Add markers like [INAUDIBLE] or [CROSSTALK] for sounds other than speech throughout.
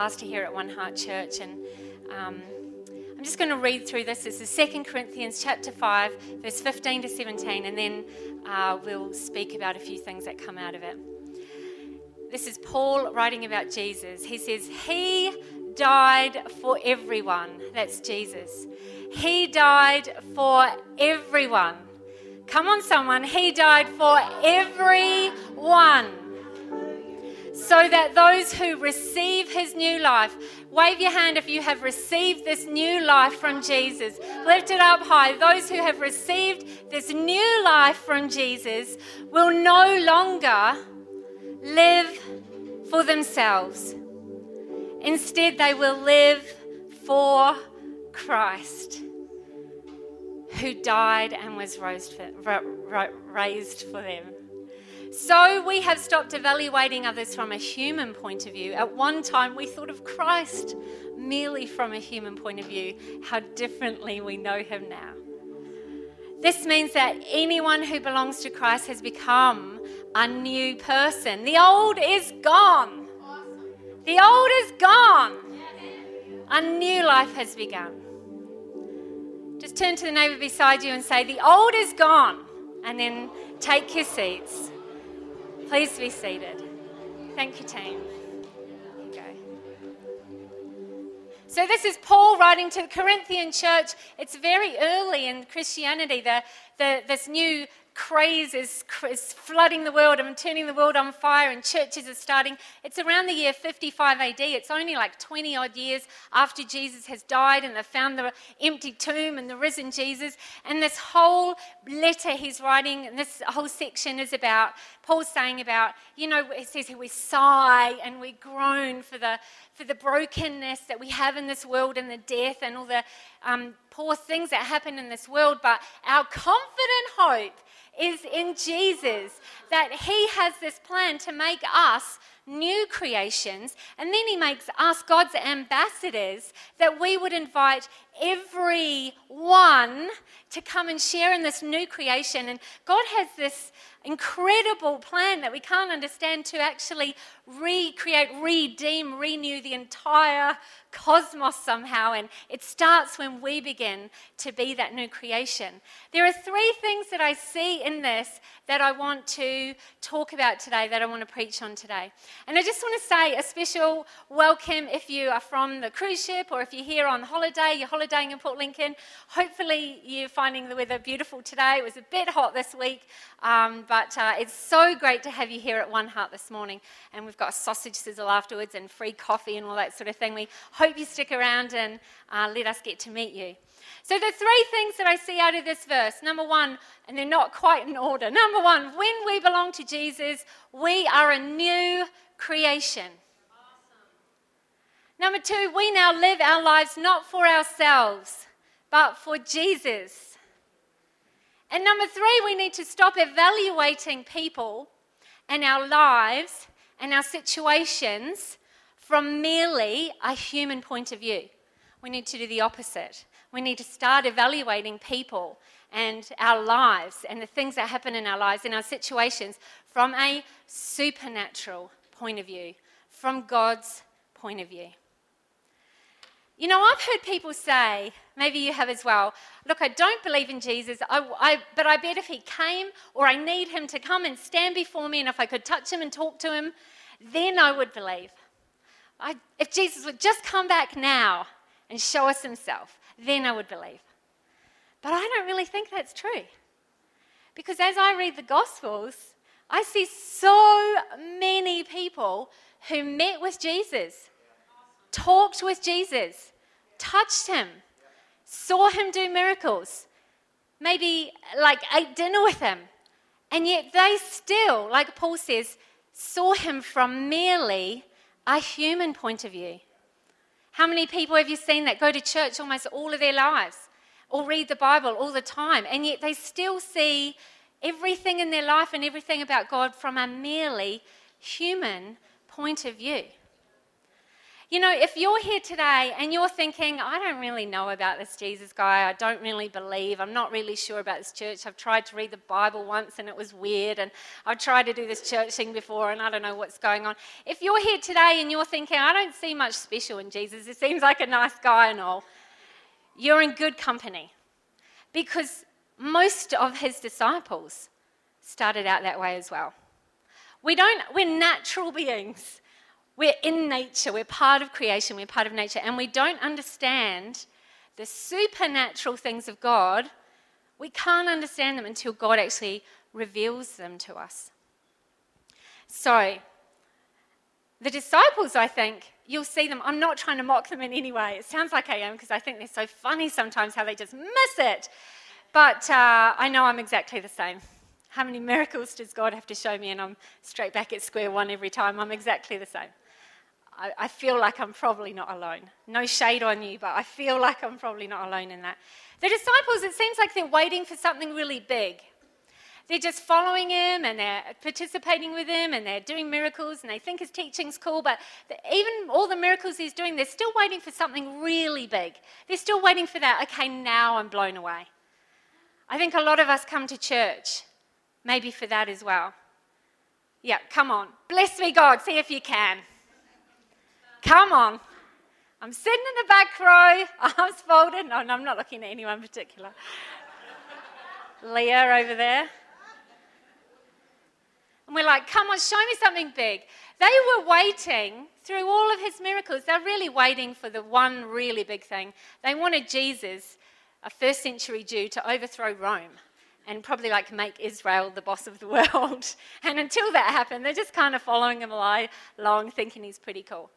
pastor here at One Heart Church, and um, I'm just going to read through this. This is 2 Corinthians chapter 5, verse 15 to 17, and then uh, we'll speak about a few things that come out of it. This is Paul writing about Jesus. He says, He died for everyone. That's Jesus. He died for everyone. Come on, someone. He died for everyone so that those who receive his new life, wave your hand if you have received this new life from Jesus. Lift it up high. Those who have received this new life from Jesus will no longer live for themselves. Instead, they will live for Christ, who died and was raised for them. So we have stopped evaluating others from a human point of view. At one time, we thought of Christ merely from a human point of view. How differently we know him now. This means that anyone who belongs to Christ has become a new person. The old is gone. The old is gone. A new life has begun. Just turn to the neighbor beside you and say, The old is gone. And then take your seats. Please be seated. Thank you, team. So, this is Paul writing to the Corinthian church. It's very early in Christianity. The, the, this new craze is, is flooding the world and turning the world on fire, and churches are starting. It's around the year 55 AD. It's only like 20 odd years after Jesus has died, and they've found the empty tomb and the risen Jesus. And this whole letter he's writing, and this whole section is about Paul's saying about, you know, it says here we sigh and we groan for the for the brokenness that we have in this world and the death and all the um, poor things that happen in this world. But our confident hope is in Jesus, that He has this plan to make us new creations, and then He makes us God's ambassadors, that we would invite everyone to come and share in this new creation. And God has this incredible plan that we can't understand to actually recreate, redeem, renew the entire cosmos somehow. And it starts when we begin to be that new creation. There are three things that I see in this that I want to talk about today, that I want to preach on today. And I just want to say a special welcome if you are from the cruise ship or if you're here on holiday, you're holidaying in Port Lincoln. Hopefully, you're finding the weather beautiful today. It was a bit hot this week, um, but uh, it's so great to have you here at One Heart this morning. And we've got a sausage sizzle afterwards and free coffee and all that sort of thing. We hope you stick around and uh, let us get to meet you. So, the three things that I see out of this verse number one, and they're not quite in order. Number one, when we belong to Jesus, we are a new creation. Number two, we now live our lives not for ourselves, but for Jesus. And number three, we need to stop evaluating people and our lives and our situations from merely a human point of view. We need to do the opposite. We need to start evaluating people and our lives and the things that happen in our lives, and our situations, from a supernatural point of view, from God's point of view. You know, I've heard people say, maybe you have as well, look, I don't believe in Jesus, I, I, but I bet if he came or I need him to come and stand before me and if I could touch him and talk to him, then I would believe. I, if Jesus would just come back now and show us himself, then I would believe. But I don't really think that's true. Because as I read the Gospels, I see so many people who met with Jesus talked with Jesus, touched him, saw him do miracles, maybe like ate dinner with him. And yet they still, like Paul says, saw him from merely a human point of view. How many people have you seen that go to church almost all of their lives or read the Bible all the time, and yet they still see everything in their life and everything about God from a merely human point of view? You know, if you're here today and you're thinking, I don't really know about this Jesus guy, I don't really believe, I'm not really sure about this church, I've tried to read the Bible once and it was weird, and I've tried to do this church thing before and I don't know what's going on. If you're here today and you're thinking, I don't see much special in Jesus, it seems like a nice guy and all, you're in good company. Because most of his disciples started out that way as well. We don't, we're natural beings. We're in nature, we're part of creation, we're part of nature, and we don't understand the supernatural things of God. We can't understand them until God actually reveals them to us. So, the disciples, I think, you'll see them. I'm not trying to mock them in any way. It sounds like I am because I think they're so funny sometimes how they just miss it. But uh, I know I'm exactly the same. How many miracles does God have to show me? And I'm straight back at square one every time. I'm exactly the same. I, I feel like I'm probably not alone. No shade on you, but I feel like I'm probably not alone in that. The disciples, it seems like they're waiting for something really big. They're just following him and they're participating with him and they're doing miracles and they think his teaching's cool, but even all the miracles he's doing, they're still waiting for something really big. They're still waiting for that, okay, now I'm blown away. I think a lot of us come to church maybe for that as well. Yeah, come on. Bless me, God. See if you can. Come on. I'm sitting in the back row, [LAUGHS] arms folded. No, no, I'm not looking at anyone in particular. Leah over there. And we're like, come on, show me something big. They were waiting through all of his miracles. They're really waiting for the one really big thing. They wanted Jesus, a first century Jew, to overthrow Rome and probably like make Israel the boss of the [LAUGHS] world. and until that happened, they're just kind of following him along, thinking he's pretty cool.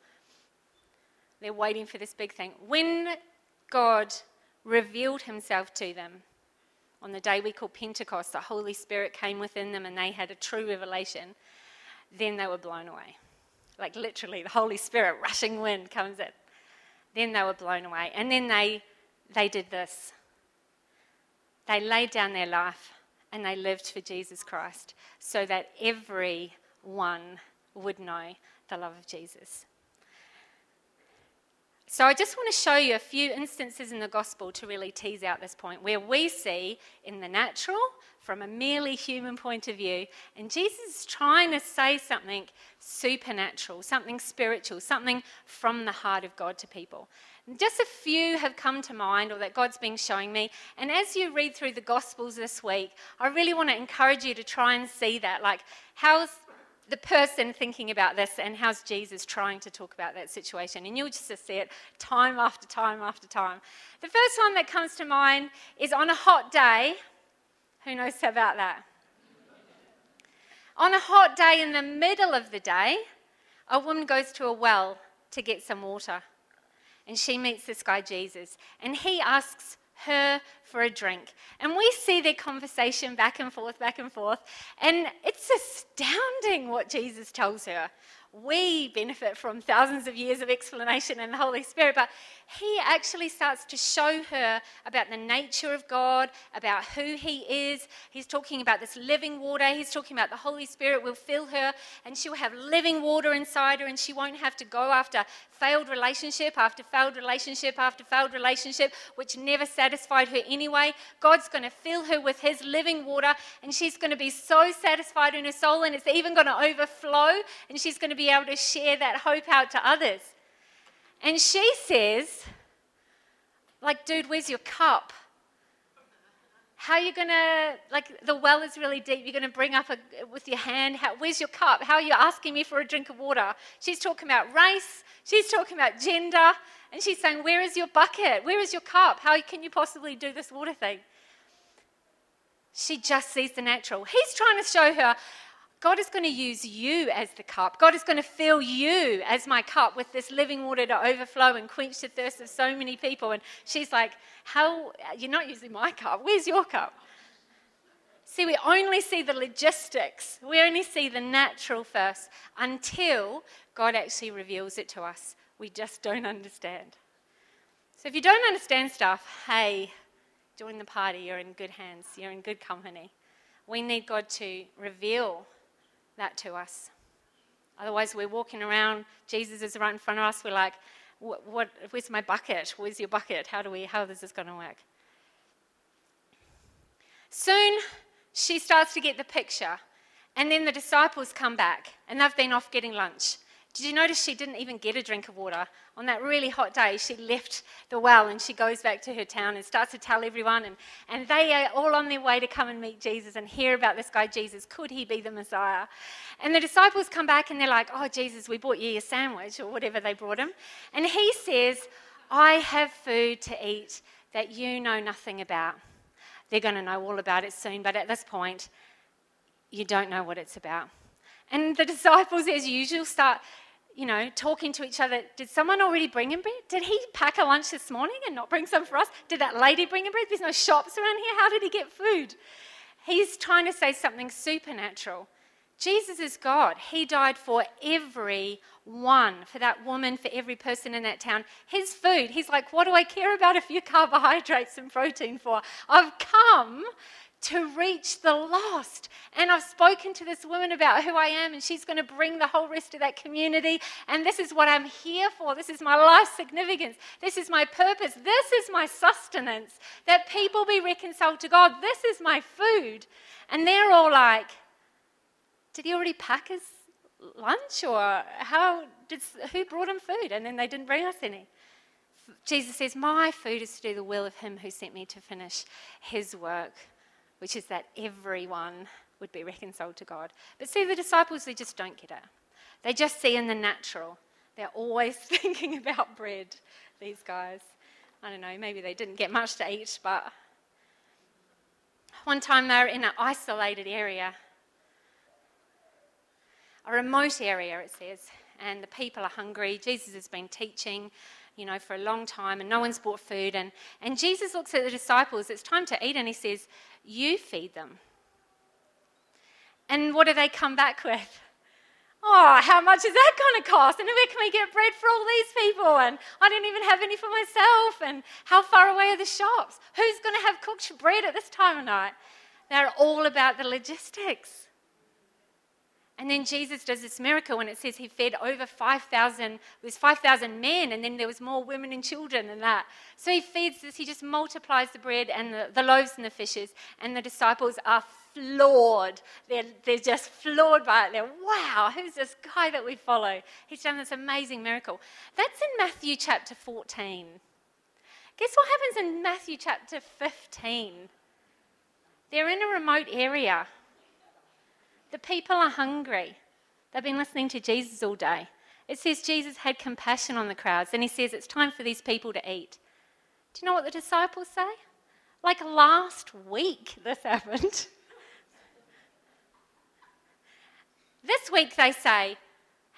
They're waiting for this big thing. When God revealed himself to them on the day we call Pentecost, the Holy Spirit came within them and they had a true revelation, then they were blown away. Like literally, the Holy Spirit, [LAUGHS] rushing wind comes in. Then they were blown away. And then they, they did this they laid down their life and they lived for Jesus Christ so that everyone would know the love of Jesus. So, I just want to show you a few instances in the gospel to really tease out this point where we see in the natural, from a merely human point of view, and Jesus is trying to say something supernatural, something spiritual, something from the heart of God to people. Just a few have come to mind or that God's been showing me. And as you read through the Gospels this week, I really want to encourage you to try and see that. Like, how's the person thinking about this and how's Jesus trying to talk about that situation? And you'll just see it time after time after time. The first one that comes to mind is on a hot day. Who knows about that? On a hot day in the middle of the day, a woman goes to a well to get some water and she meets this guy, Jesus, and he asks her for a drink. And we see their conversation back and forth, back and forth, and it's astounding what Jesus tells her we benefit from thousands of years of explanation and the Holy Spirit, but he actually starts to show her about the nature of God, about who he is. He's talking about this living water. He's talking about the Holy Spirit will fill her and she'll have living water inside her and she won't have to go after failed relationship after failed relationship after failed relationship, which never satisfied her anyway. God's going to fill her with his living water and she's going to be so satisfied in her soul and it's even going to overflow and she's going to be able to share that hope out to others. And she says, like, dude, where's your cup? How are you going to, like, the well is really deep. You're going to bring up a, with your hand, how, where's your cup? How are you asking me for a drink of water? She's talking about race. She's talking about gender. And she's saying, where is your bucket? Where is your cup? How can you possibly do this water thing? She just sees the natural. He's trying to show her, God is going to use you as the cup. God is going to fill you as my cup with this living water to overflow and quench the thirst of so many people. And she's like, How? You're not using my cup. Where's your cup? See, we only see the logistics, we only see the natural first until God actually reveals it to us. We just don't understand. So if you don't understand stuff, hey, join the party. You're in good hands, you're in good company. We need God to reveal that to us. Otherwise, we're walking around, Jesus is right in front of us, we're like, what, what, where's my bucket? Where's your bucket? How do we, how is this going to work? Soon, she starts to get the picture. And then the disciples come back, and they've been off getting lunch. Did you notice she didn't even get a drink of water? On that really hot day, she left the well and she goes back to her town and starts to tell everyone. And, and they are all on their way to come and meet Jesus and hear about this guy, Jesus. Could he be the Messiah? And the disciples come back and they're like, Oh, Jesus, we bought you a sandwich or whatever they brought him. And he says, I have food to eat that you know nothing about. They're going to know all about it soon, but at this point, you don't know what it's about. And the disciples, as usual, start you know, talking to each other. Did someone already bring him bread? Did he pack a lunch this morning and not bring some for us? Did that lady bring him bread? There's no shops around here. How did he get food? He's trying to say something supernatural. Jesus is God. He died for every one, for that woman, for every person in that town. His food, he's like, what do I care about a few carbohydrates and protein for? I've come to reach the lost. And I've spoken to this woman about who I am, and she's going to bring the whole rest of that community. And this is what I'm here for. This is my life significance. This is my purpose. This is my sustenance that people be reconciled to God. This is my food. And they're all like, Did he already pack his lunch? Or how did, who brought him food? And then they didn't bring us any. Jesus says, My food is to do the will of him who sent me to finish his work which is that everyone would be reconciled to God. But see, the disciples, they just don't get it. They just see in the natural. They're always [LAUGHS] thinking about bread, these guys. I don't know, maybe they didn't get much to eat, but one time they were in an isolated area, a remote area, it says, and the people are hungry. Jesus has been teaching you know, for a long time and no one's bought food. And, and Jesus looks at the disciples, it's time to eat, and he says, You feed them. And what do they come back with? Oh, how much is that going to cost? And where can we get bread for all these people? And I don't even have any for myself. And how far away are the shops? Who's going to have cooked bread at this time of night? They're all about the logistics. And then Jesus does this miracle, and it says he fed over 5,000, was 5,000 men, and then there was more women and children than that. So he feeds this, he just multiplies the bread and the, the loaves and the fishes, and the disciples are floored. They're, they're just floored by it. They're, wow, who's this guy that we follow? He's done this amazing miracle. That's in Matthew chapter 14. Guess what happens in Matthew chapter 15? They're in a remote area. The people are hungry. They've been listening to Jesus all day. It says Jesus had compassion on the crowds, and he says it's time for these people to eat. Do you know what the disciples say? Like last week, this [LAUGHS] happened. this week, they say,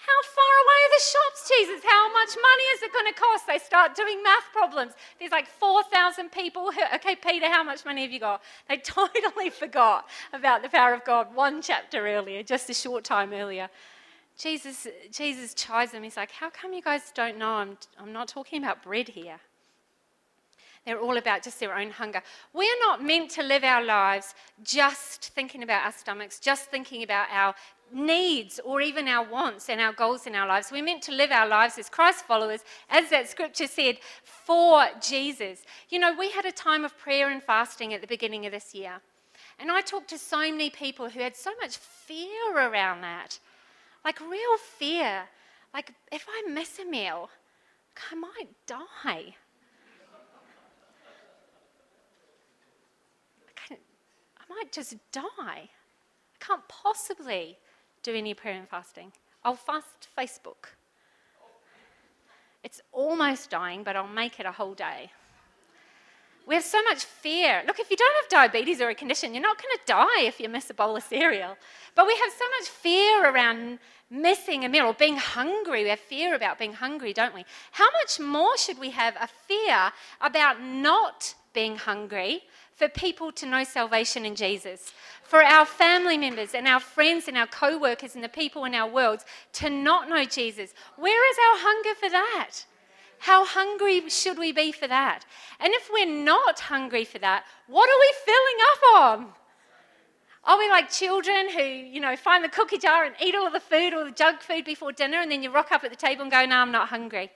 how far away are the shops, Jesus? How much money is it going to cost? They start doing math problems. There's like 4,000 people. Who, okay, Peter, how much money have you got? They [LAUGHS] totally forgot about the power of God one chapter earlier, just a short time earlier. Jesus, Jesus chides them. He's like, How come you guys don't know? I'm, I'm not talking about bread here. They're all about just their own hunger. We're not meant to live our lives just thinking about our stomachs, just thinking about our needs or even our wants and our goals in our lives. We're meant to live our lives as Christ followers, as that scripture said, for Jesus. You know, we had a time of prayer and fasting at the beginning of this year. And I talked to so many people who had so much fear around that like real fear. Like, if I miss a meal, I might die. I might just die. I can't possibly do any prayer and fasting. I'll fast Facebook. It's almost dying, but I'll make it a whole day. We have so much fear. Look, if you don't have diabetes or a condition, you're not going to die if you miss a bowl of cereal. But we have so much fear around missing a meal or being hungry. We have fear about being hungry, don't we? How much more should we have a fear about not being hungry for people to know salvation in Jesus, for our family members and our friends and our co workers and the people in our worlds to not know Jesus. Where is our hunger for that? How hungry should we be for that? And if we're not hungry for that, what are we filling up on? Are we like children who, you know, find the cookie jar and eat all the food, all the junk food before dinner, and then you rock up at the table and go, No, I'm not hungry?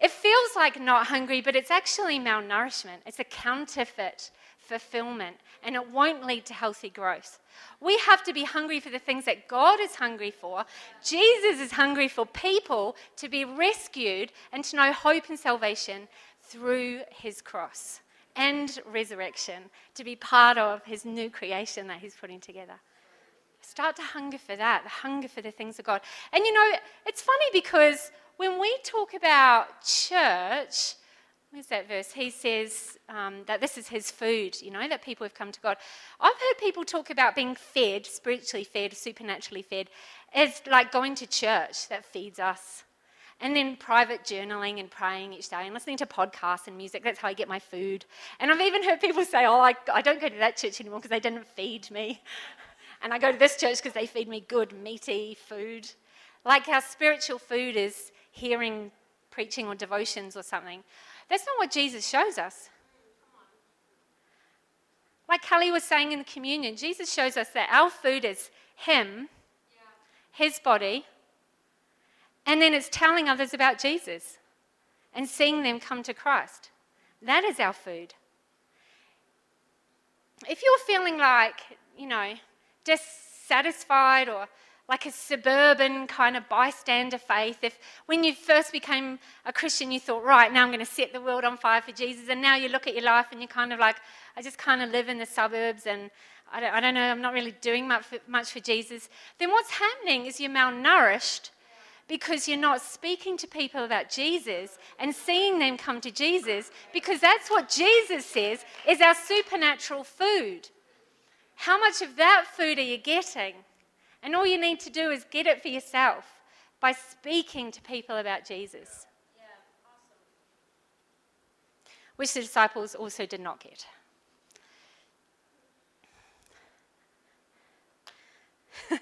It feels like not hungry, but it's actually malnourishment. It's a counterfeit fulfillment, and it won't lead to healthy growth. We have to be hungry for the things that God is hungry for. Jesus is hungry for people to be rescued and to know hope and salvation through his cross and resurrection, to be part of his new creation that he's putting together. Start to hunger for that, the hunger for the things of God. And you know, it's funny because when we talk about church, where's that verse? He says um, that this is his food, you know, that people have come to God. I've heard people talk about being fed, spiritually fed, supernaturally fed, as like going to church that feeds us. And then private journaling and praying each day and listening to podcasts and music. That's how I get my food. And I've even heard people say, oh, I, I don't go to that church anymore because they didn't feed me. [LAUGHS] And I go to this church because they feed me good, meaty food. Like our spiritual food is hearing preaching or devotions or something. That's not what Jesus shows us. Like Kelly was saying in the communion, Jesus shows us that our food is Him, His body, and then it's telling others about Jesus and seeing them come to Christ. That is our food. If you're feeling like, you know, dissatisfied or like a suburban kind of bystander faith, if when you first became a Christian you thought, right, now I'm going to set the world on fire for Jesus, and now you look at your life and you're kind of like, I just kind of live in the suburbs and I don't, I don't know, I'm not really doing much for, much for Jesus, then what's happening is you're malnourished because you're not speaking to people about Jesus and seeing them come to Jesus because that's what Jesus says is our supernatural food. How much of that food are you getting? And all you need to do is get it for yourself by speaking to people about Jesus. Which the disciples also did not get. [LAUGHS]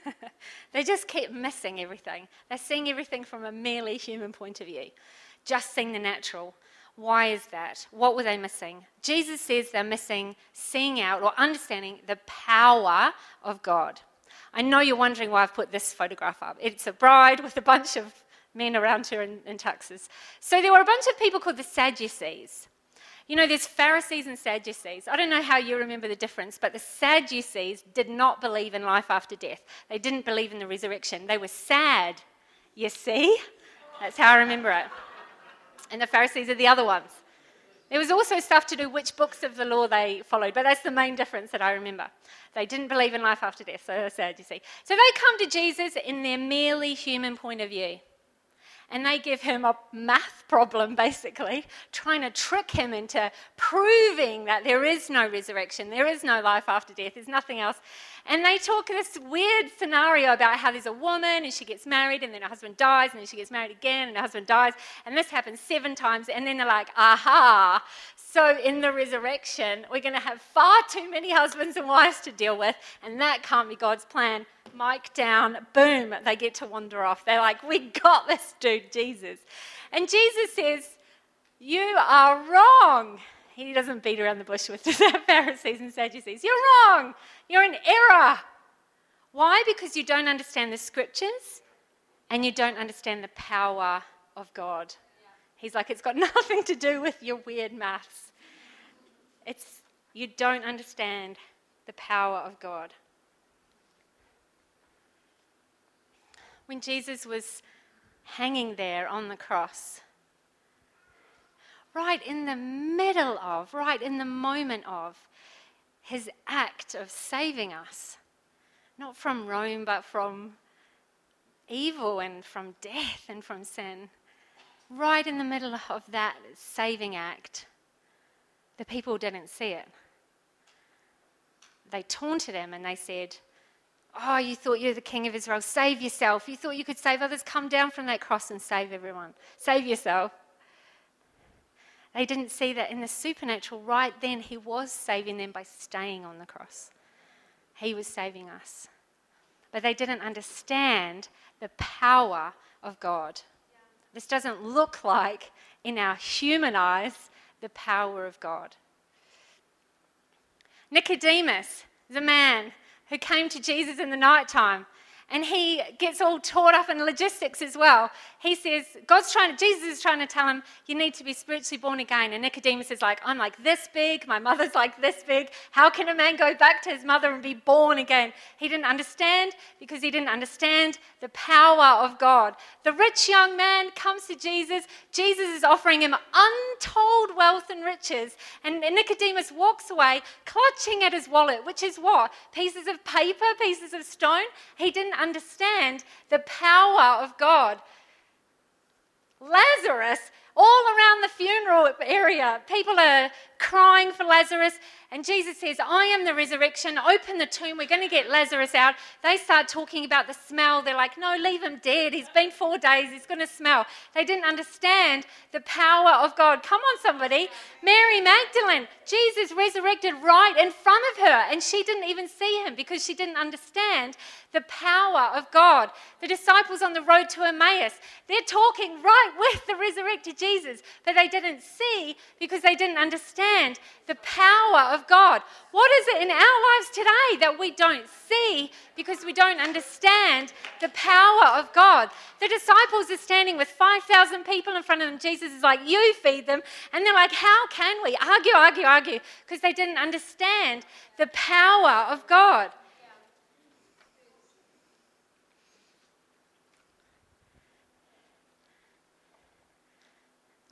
they just keep missing everything. They're seeing everything from a merely human point of view, just seeing the natural. Why is that? What were they missing? Jesus says they're missing seeing out or understanding the power of God. I know you're wondering why I've put this photograph up. It's a bride with a bunch of men around her in, in tuxes. So there were a bunch of people called the Sadducees. You know, there's Pharisees and Sadducees. I don't know how you remember the difference, but the Sadducees did not believe in life after death. They didn't believe in the resurrection. They were sad, you see? That's how I remember it. And the Pharisees are the other ones. There was also stuff to do which books of the law they followed, but that's the main difference that I remember. They didn't believe in life after death, so sad, you see. So they come to Jesus in their merely human point of view and they give him a math problem, basically, trying to trick him into proving that there is no resurrection, there is no life after death, there's nothing else. And they talk this weird scenario about how there's a woman and she gets married and then her husband dies and then she gets married again and her husband dies. And this happens seven times. And then they're like, aha. So in the resurrection, we're going to have far too many husbands and wives to deal with. And that can't be God's plan mic down, boom, they get to wander off. They're like, We got this dude, Jesus. And Jesus says, You are wrong. He doesn't beat around the bush with [LAUGHS] the Pharisees and Sadducees. You're wrong. You're in error. Why? Because you don't understand the scriptures and you don't understand the power of God. He's like, It's got [LAUGHS] nothing to do with your weird maths. It's you don't understand the power of God. when Jesus was hanging there on the cross, right in the middle of, right in the moment of his act of saving us, not from Rome, but from evil and from death and from sin, right in the middle of that saving act, the people didn't see it. They taunted him and they said, Oh, you thought you're the king of Israel. Save yourself. You thought you could save others. Come down from that cross and save everyone. Save yourself. They didn't see that in the supernatural, right then, he was saving them by staying on the cross. He was saving us. But they didn't understand the power of God. This doesn't look like, in our human eyes, the power of God. Nicodemus the man who came to Jesus in the nighttime and he gets all taught up in logistics as well. He says, God's trying to, Jesus is trying to tell him, you need to be spiritually born again. And Nicodemus is like, I'm like this big, my mother's like this big. How can a man go back to his mother and be born again? He didn't understand because he didn't understand the power of God. The rich young man comes to Jesus. Jesus is offering him untold wealth and riches. And Nicodemus walks away clutching at his wallet, which is what? Pieces of paper, pieces of stone. He didn't understand the power of God. Lazarus, all around the funeral area, people are crying for Lazarus. And Jesus says, I am the resurrection. Open the tomb. We're going to get Lazarus out. They start talking about the smell. They're like, no, leave him dead. He's been four days. He's going to smell. They didn't understand the power of God. Come on, somebody. Mary Magdalene, Jesus resurrected right in front of her. And she didn't even see him because she didn't understand the power of God. The disciples on the road to Emmaus, they're talking right with the resurrected Jesus, but they didn't see because they didn't understand the power of God. What is it in our lives today that we don't see because we don't understand the power of God? The disciples are standing with 5,000 people in front of them. Jesus is like, You feed them. And they're like, How can we? Argue, argue, argue, because they didn't understand the power of God.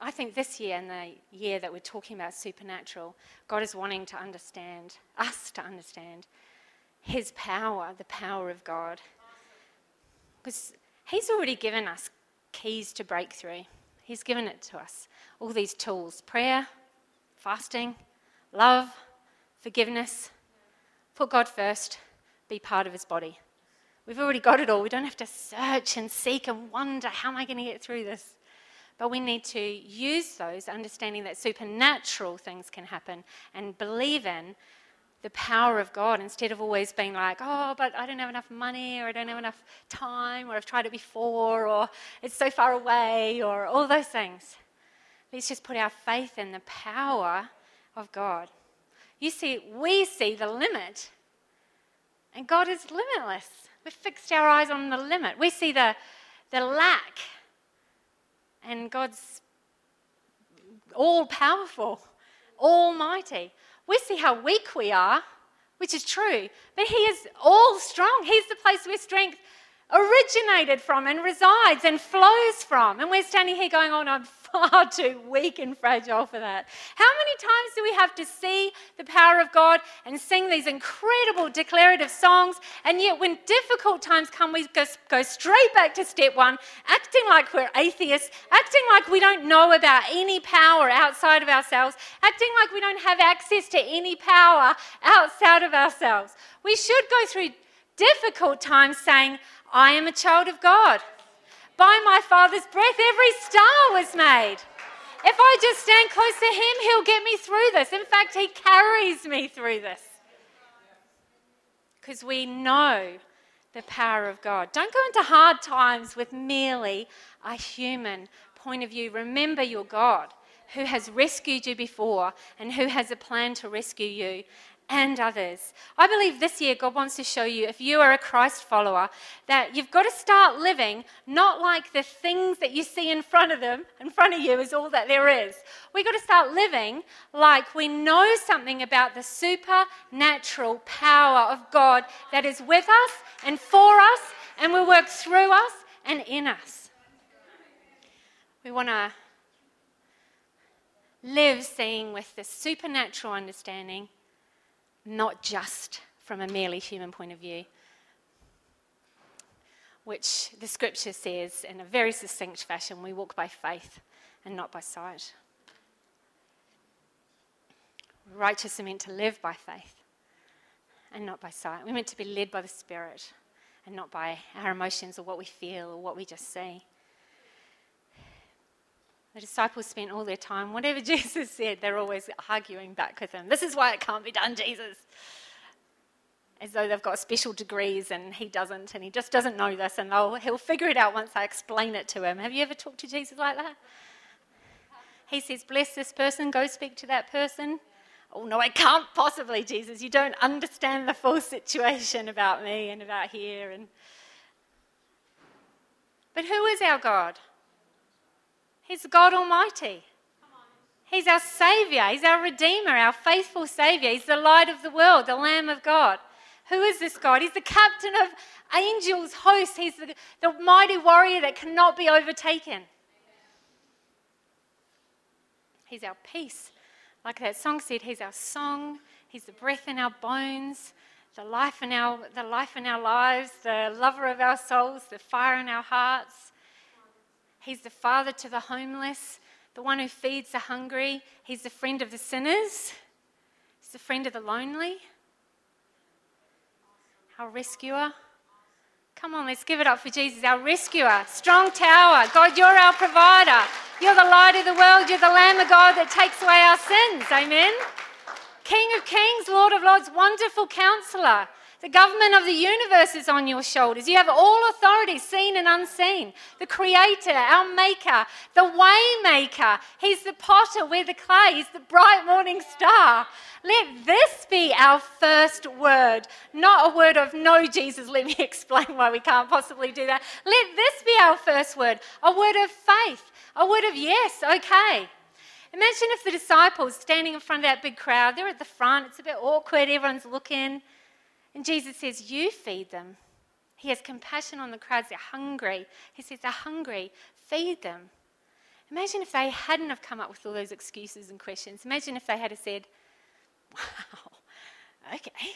I think this year and the year that we're talking about supernatural, God is wanting to understand, us to understand His power, the power of God. Because He's already given us keys to breakthrough, He's given it to us. All these tools prayer, fasting, love, forgiveness. Put God first, be part of His body. We've already got it all. We don't have to search and seek and wonder, how am I going to get through this? But we need to use those, understanding that supernatural things can happen, and believe in the power of God instead of always being like, oh, but I don't have enough money, or I don't have enough time, or I've tried it before, or it's so far away, or all those things. Let's just put our faith in the power of God. You see, we see the limit, and God is limitless. We've fixed our eyes on the limit. We see the, the lack and God's all powerful, almighty. We see how weak we are, which is true, but He is all strong. He's the place where strength originated from and resides and flows from. And we're standing here going, Oh, no, I'm [LAUGHS] far too weak and fragile for that. How many times do we have to see the power of God and sing these incredible declarative songs? And yet, when difficult times come, we go, go straight back to step one, acting like we're atheists, acting like we don't know about any power outside of ourselves, acting like we don't have access to any power outside of ourselves. We should go through difficult times saying, I am a child of God. By my Father's breath, every star was made. If I just stand close to Him, He'll get me through this. In fact, He carries me through this. Because we know the power of God. Don't go into hard times with merely a human point of view. Remember your God who has rescued you before and who has a plan to rescue you and others. I believe this year God wants to show you, if you are a Christ follower, that you've got to start living not like the things that you see in front of them, in front of you is all that there is. We've got to start living like we know something about the supernatural power of God that is with us and for us and will work through us and in us. We want to live seeing with the supernatural understanding not just from a merely human point of view, which the scripture says in a very succinct fashion we walk by faith and not by sight. Righteous are meant to live by faith and not by sight. We're meant to be led by the Spirit and not by our emotions or what we feel or what we just see. The disciples spent all their time, whatever [LAUGHS] Jesus said, they're always arguing back with him. This is why it can't be done, Jesus. As though they've got special degrees and he doesn't, and he just doesn't know this, and he'll figure it out once I explain it to him. Have you ever talked to Jesus like that? He says, Bless this person, go speak to that person. oh no, I can't possibly, Jesus. You don't understand the full situation about me and about here. And but who is our God? He's God Almighty. He's our Savior. He's our Redeemer, our faithful Savior. He's the light of the world, the Lamb of God. Who is this God? He's the captain of angels' hosts. He's the, the mighty warrior that cannot be overtaken. He's our peace. Like that song said, He's our song. He's the breath in our bones, the life in our, the life in our lives, the lover of our souls, the fire in our hearts. He's the father to the homeless the one who feeds the hungry. He's the friend of the sinners, he's the friend of the lonely, our rescuer. Come on, let's give it up for Jesus, our rescuer, strong tower. God, you're our provider. You're the light of the world. You're the Lamb of God that takes away our sins. Amen. King of kings, Lord of lords, wonderful counselor. The government of the universe is on your shoulders. You have all authority, seen and unseen. The creator, our maker, the waymaker. He's the potter, we're the clay. He's the bright morning star. Let this be our first word, not a word of no, Jesus. Let me [LAUGHS] explain why we can't possibly do that. Let this be our first word, a word of faith, a word of yes, okay. Imagine if the disciples standing in front of that big crowd, they're at the front, it's a bit awkward, everyone's looking. And Jesus says, You feed them. He has compassion on the crowds. They're hungry. He says, They're hungry. Feed them. Imagine if they hadn't have come up with all those excuses and questions. Imagine if they had said, Wow, okay.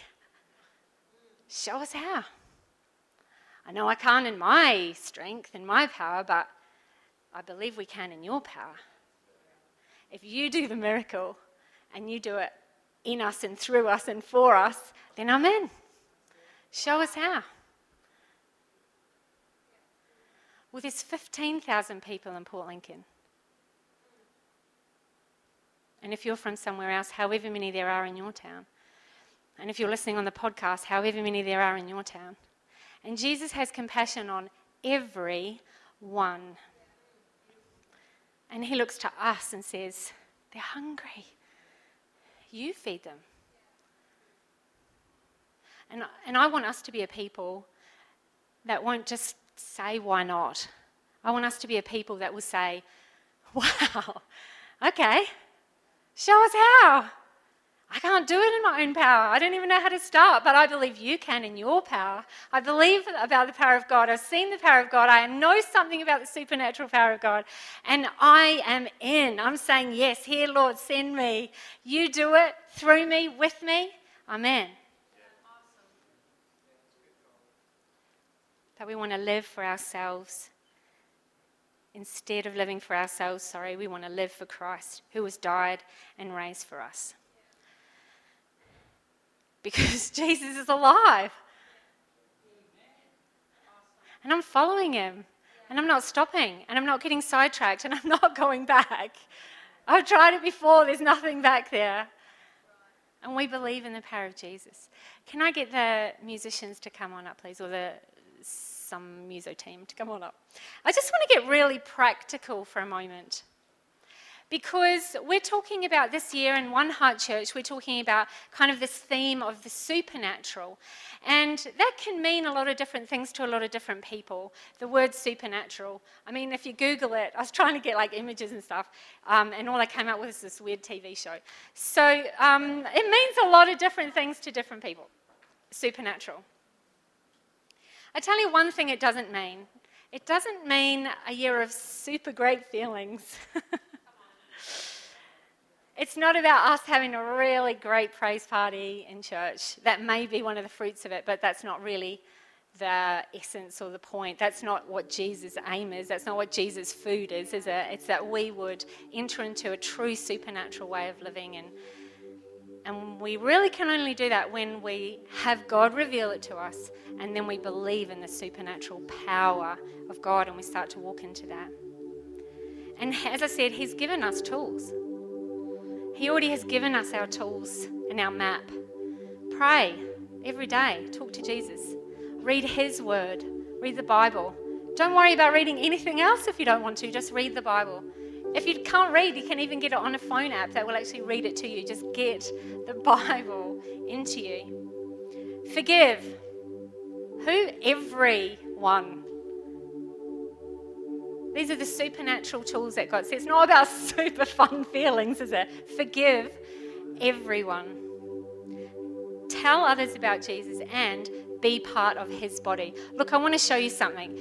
Show us how. I know I can't in my strength and my power, but I believe we can in your power. If you do the miracle and you do it in us and through us and for us, then I'm in. Show us how. Well, there's 15,000 people in Port Lincoln. And if you're from somewhere else, however many there are in your town. And if you're listening on the podcast, however many there are in your town. And Jesus has compassion on every one. And he looks to us and says, They're hungry. You feed them. And, and I want us to be a people that won't just say, why not? I want us to be a people that will say, [LAUGHS] wow, okay, show us how. I can't do it in my own power. I don't even know how to start, but I believe you can in your power. I believe about the power of God. I've seen the power of God. I know something about the supernatural power of God. And I am in. I'm saying, yes, here, Lord, send me. You do it through me, with me. Amen. That we want to live for ourselves. Instead of living for ourselves, sorry, we want to live for Christ who has died and raised for us. Because [LAUGHS] Jesus is alive. And I'm following him. And I'm not stopping. And I'm not getting sidetracked. And [LAUGHS] I'm not going back. I've tried it before, there's nothing back there. And we believe in the power of Jesus. Can I get the musicians to come on up, please, or the some muso team to come on up. I just want to get really practical for a moment. Because we're talking about this year in One Heart Church, we're talking about kind of this theme of the supernatural. And that can mean a lot of different things to a lot of different people. The word supernatural. I mean, if you Google it, I was trying to get like images and stuff, um, and all I came up with is this weird TV show. So um, it means a lot of different things to different people. Supernatural. I tell you one thing it doesn't mean it doesn't mean a year of super great feelings. [LAUGHS] it's not about us having a really great praise party in church. That may be one of the fruits of it, but that's not really the essence or the point. That's not what Jesus' aim is. That's not what Jesus' food is, is it? It's that we would enter into a true supernatural way of living and and we really can only do that when we have God reveal it to us and then we believe in the supernatural power of God and we start to walk into that. And as I said, He's given us tools. He already has given us our tools and our map. Pray every day, talk to Jesus, read His word, read the Bible. Don't worry about reading anything else if you don't want to, just read the Bible If you can't read, you can even get it on a phone app that will actually read it to you. Just get the [LAUGHS] Bible into you. Forgive. Who? Everyone. These are the supernatural tools that God says. It's not about [LAUGHS] super fun feelings, is it? Forgive everyone. Tell others about Jesus and be part of his body. Look, I want to show you something.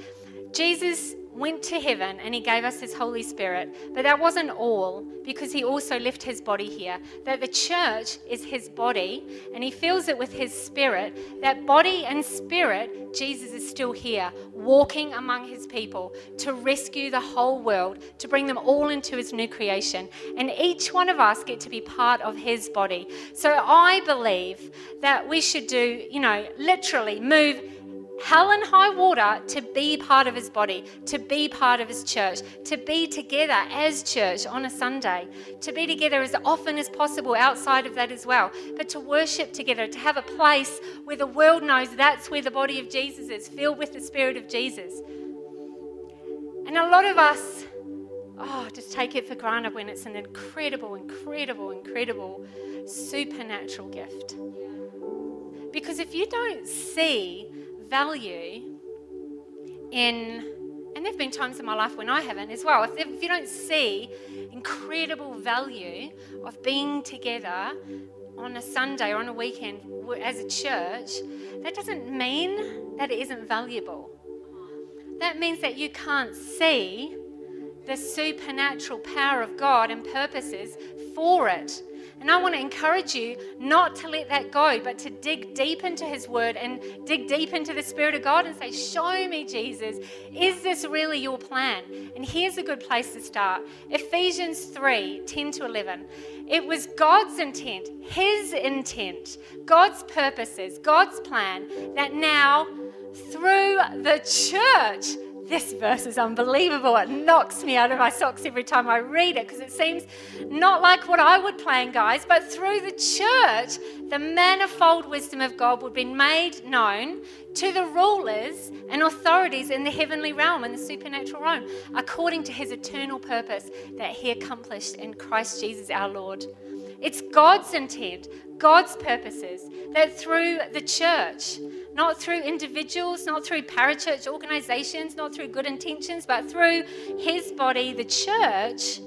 Jesus went to heaven and he gave us his Holy Spirit. But that wasn't all because he also left his body here. That the church is his body and he fills it with his spirit. That body and spirit, Jesus is still here, walking among his people to rescue the whole world, to bring them all into his new creation. And each one of us get to be part of his body. So I believe that we should do, you know, literally move hell and high water to be part of his body, to be part of his church, to be together as church on a Sunday, to be together as often as possible outside of that as well, but to worship together, to have a place where the world knows that's where the body of Jesus is, filled with the Spirit of Jesus. And a lot of us, oh, just take it for granted when it's an incredible, incredible, incredible supernatural gift. Because if you don't see value in, and there have been times in my life when I haven't as well, if, if you don't see incredible value of being together on a Sunday or on a weekend as a church, that doesn't mean that it isn't valuable. That means that you can't see the supernatural power of God and purposes for it. And I want to encourage you not to let that go, but to dig deep into His Word and dig deep into the Spirit of God and say, Show me, Jesus, is this really your plan? And here's a good place to start Ephesians 3 10 to 11. It was God's intent, His intent, God's purposes, God's plan that now, through the church, this verse is unbelievable. It knocks me out of my socks every time I read it because it seems not like what I would plan, guys. But through the church, the manifold wisdom of God would be made known to the rulers and authorities in the heavenly realm and the supernatural realm, according to his eternal purpose that he accomplished in Christ Jesus our Lord. It's God's intent, God's purposes that through the church, not through individuals, not through parachurch organizations, not through good intentions, but through His body, the church.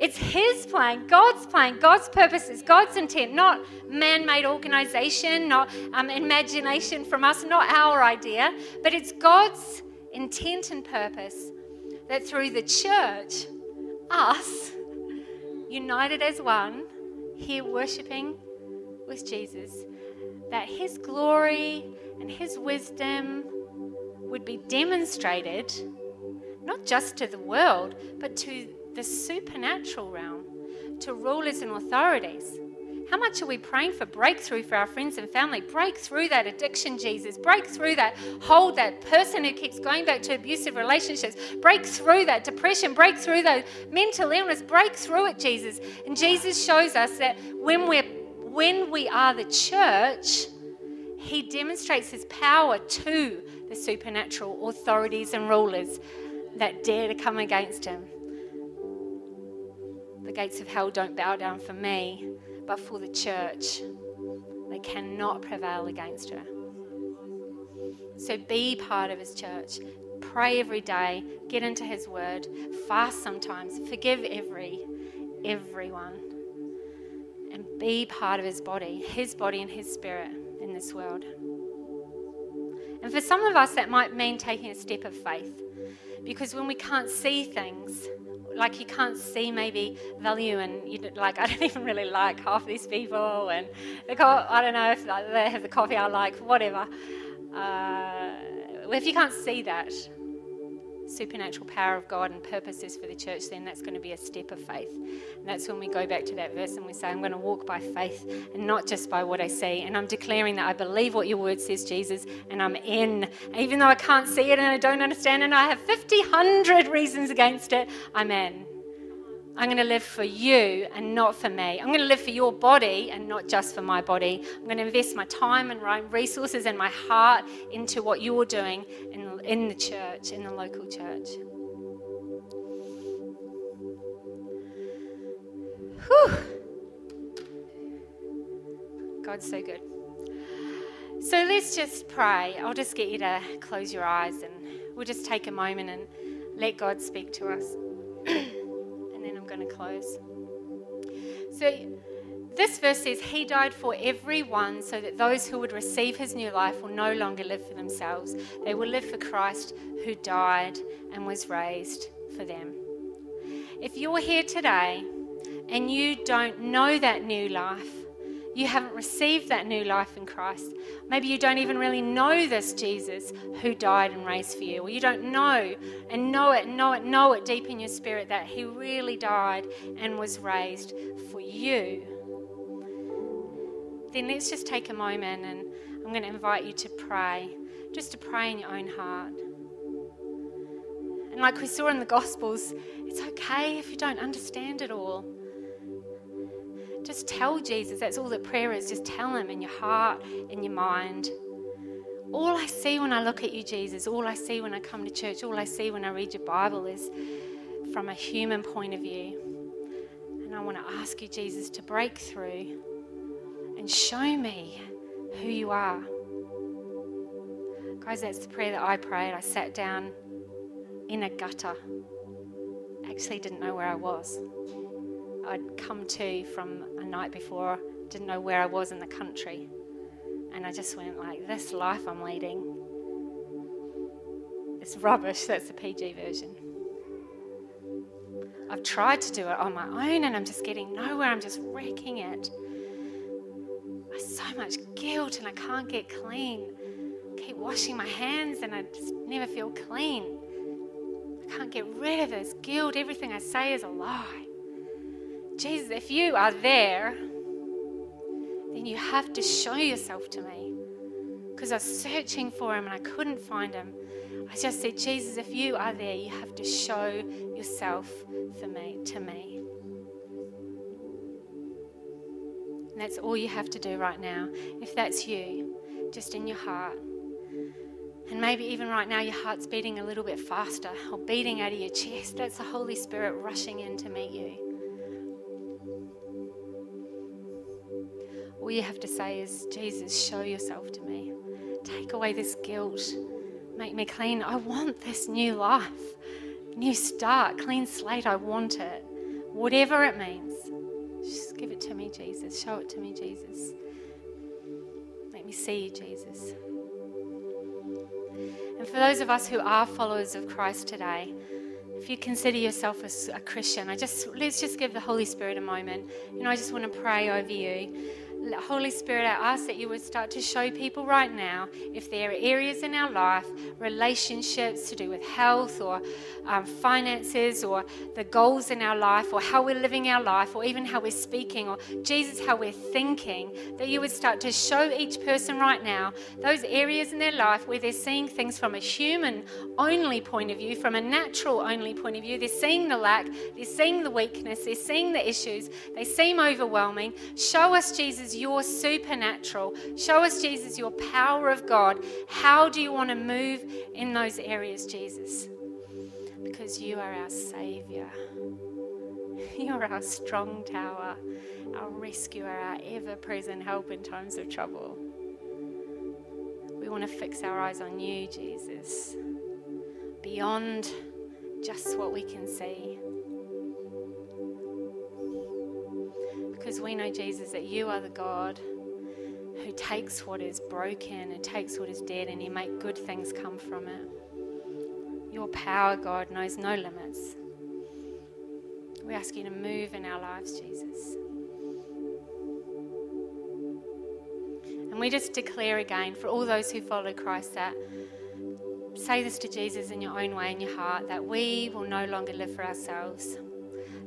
It's His plan, God's plan, God's purposes, God's intent, not man made organization, not um, imagination from us, not our idea, but it's God's intent and purpose that through the church, us, united as one, here worshiping with Jesus, that His glory and His wisdom would be demonstrated not just to the world, but to the supernatural realm, to rulers and authorities. How much are we praying for breakthrough for our friends and family? Break through that addiction, Jesus. Break through that hold, that person who keeps going back to abusive relationships. Break through that depression. Break through that mental illness. Break through it, Jesus. And Jesus shows us that when we're when we are the church, he demonstrates his power to the supernatural authorities and rulers that dare to come against him. The gates of hell don't bow down for me, but for the church. They cannot prevail against her. So be part of his church. Pray every day, get into his word, fast sometimes, forgive every everyone and be part of his body, his body and his spirit in this world. And for some of us, that might mean taking a step of faith. Because when we can't see things, like you can't see maybe value and you like I [LAUGHS] don't even really like half these people and they co- I don't know if they have the coffee I like whatever. Uh, if you can't see that supernatural power of God and purposes for the church, then that's going to be a step of faith. And that's when we go back to that verse and we say, I'm going to walk by faith and not just by what I see. And I'm declaring that I believe what your word says, Jesus, and I'm in. Even though I can't see it and I don't understand and I have 50, 100 reasons against it, I'm in. I'm going to live for you and not for me. I'm going to live for your body and not just for my body. I'm going to invest my time and resources and my heart into what you're doing in, in the church, in the local church. Whew. God's so good. So let's just pray. I'll just get you to close your eyes and we'll just take a moment and let God speak to us. [CLEARS THROAT] going to close. So this verse says, He died for everyone so that those who would receive his new life will no longer live for themselves. They will live for Christ who died and was raised for them. If you're here today and you don't know that new life, you haven't received that new life in Christ. Maybe you don't even really know this Jesus who died and raised for you, or you don't know and know it, know it, know it deep in your spirit that He really died and was raised for you. Then let's just take a moment and I'm going to invite you to pray, just to pray in your own heart. And like we saw in the Gospels, it's okay if you don't understand it all. Just tell Jesus. That's all that prayer is. Just tell Him in your heart, in your mind. All I see when I look at you, Jesus, all I see when I come to church, all I see when I read your Bible is from a human point of view. And I want to ask you, Jesus, to break through and show me who you are. Guys, that's the prayer that I prayed. I sat down in a gutter. Actually, didn't know where I was. I'd come to from a night before, didn't know where I was in the country. And I just went like, this life I'm leading it's rubbish. That's the PG version. I've tried to do it on my own and I'm just getting nowhere. I'm just wrecking it. There's so much guilt and I can't get clean. I keep washing my hands and I just never feel clean. I can't get rid of this guilt. Everything I say is a lie. Jesus, if you are there, then you have to show yourself to me. Because I was searching for him and I couldn't find him. I just said, Jesus, if you are there, you have to show yourself for me to me. And that's all you have to do right now. If that's you, just in your heart. And maybe even right now, your heart's beating a little bit faster or beating out of your chest. That's the Holy Spirit rushing in to meet you. All you have to say is, Jesus, show yourself to me. Take away this guilt. Make me clean. I want this new life, new start, clean slate. I want it. Whatever it means. Just give it to me, Jesus. Show it to me, Jesus. Let me see you, Jesus. And for those of us who are followers of Christ today, if you consider yourself as a Christian, I just let's just give the Holy Spirit a moment. You know, I just want to pray over you. Holy Spirit, I ask that you would start to show people right now if there are areas in our life, relationships to do with health or um, finances or the goals in our life or how we're living our life or even how we're speaking or Jesus, how we're thinking, that you would start to show each person right now those areas in their life where they're seeing things from a human only point of view, from a natural only point of view. They're seeing the lack, they're seeing the weakness, they're seeing the issues, they seem overwhelming. Show us, Jesus, your supernatural. Show us, Jesus, your power of God. How do you want to move in those areas, Jesus? Because you are our Savior. [LAUGHS] You are our strong tower, our rescuer, our ever present help in times of trouble. We want to fix our eyes on you, Jesus, beyond just what we can see. Because we know, Jesus, that you are the God who takes what is broken and takes what is dead and you make good things come from it. Your power, God, knows no limits. We ask you to move in our lives, Jesus. And we just declare again for all those who follow Christ that say this to Jesus in your own way in your heart that we will no longer live for ourselves.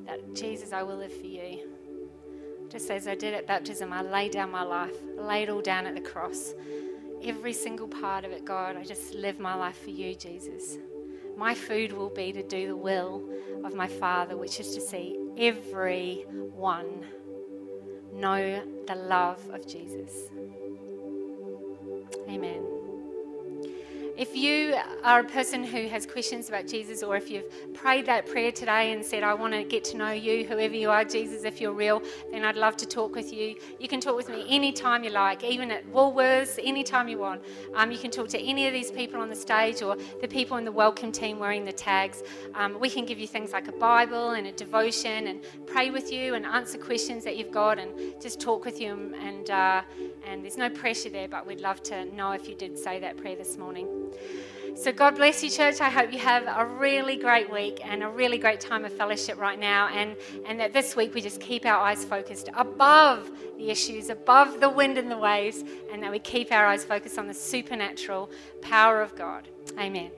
That Jesus, I will live for you. Just as I did at baptism, I lay down my life, laid all down at the cross. Every single part of it, God, I just live my life for you, Jesus. My food will be to do the will of my Father, which is to see everyone know the love of Jesus. Amen. If you are a person who has questions about Jesus, or if you've prayed that prayer today and said, I want to get to know you, whoever you are, Jesus, if you're real, then I'd love to talk with you. You can talk with me anytime you like, even at Woolworths, anytime you want. Um, you can talk to any of these people on the stage or the people in the welcome team wearing the tags. Um, we can give you things like a Bible and a devotion and pray with you and answer questions that you've got and just talk with you. And, uh, and there's no pressure there, but we'd love to know if you did say that prayer this morning. So, God bless you, church. I hope you have a really great week and a really great time of fellowship right now. And, and that this week we just keep our eyes focused above the issues, above the wind and the waves, and that we keep our eyes focused on the supernatural power of God. Amen.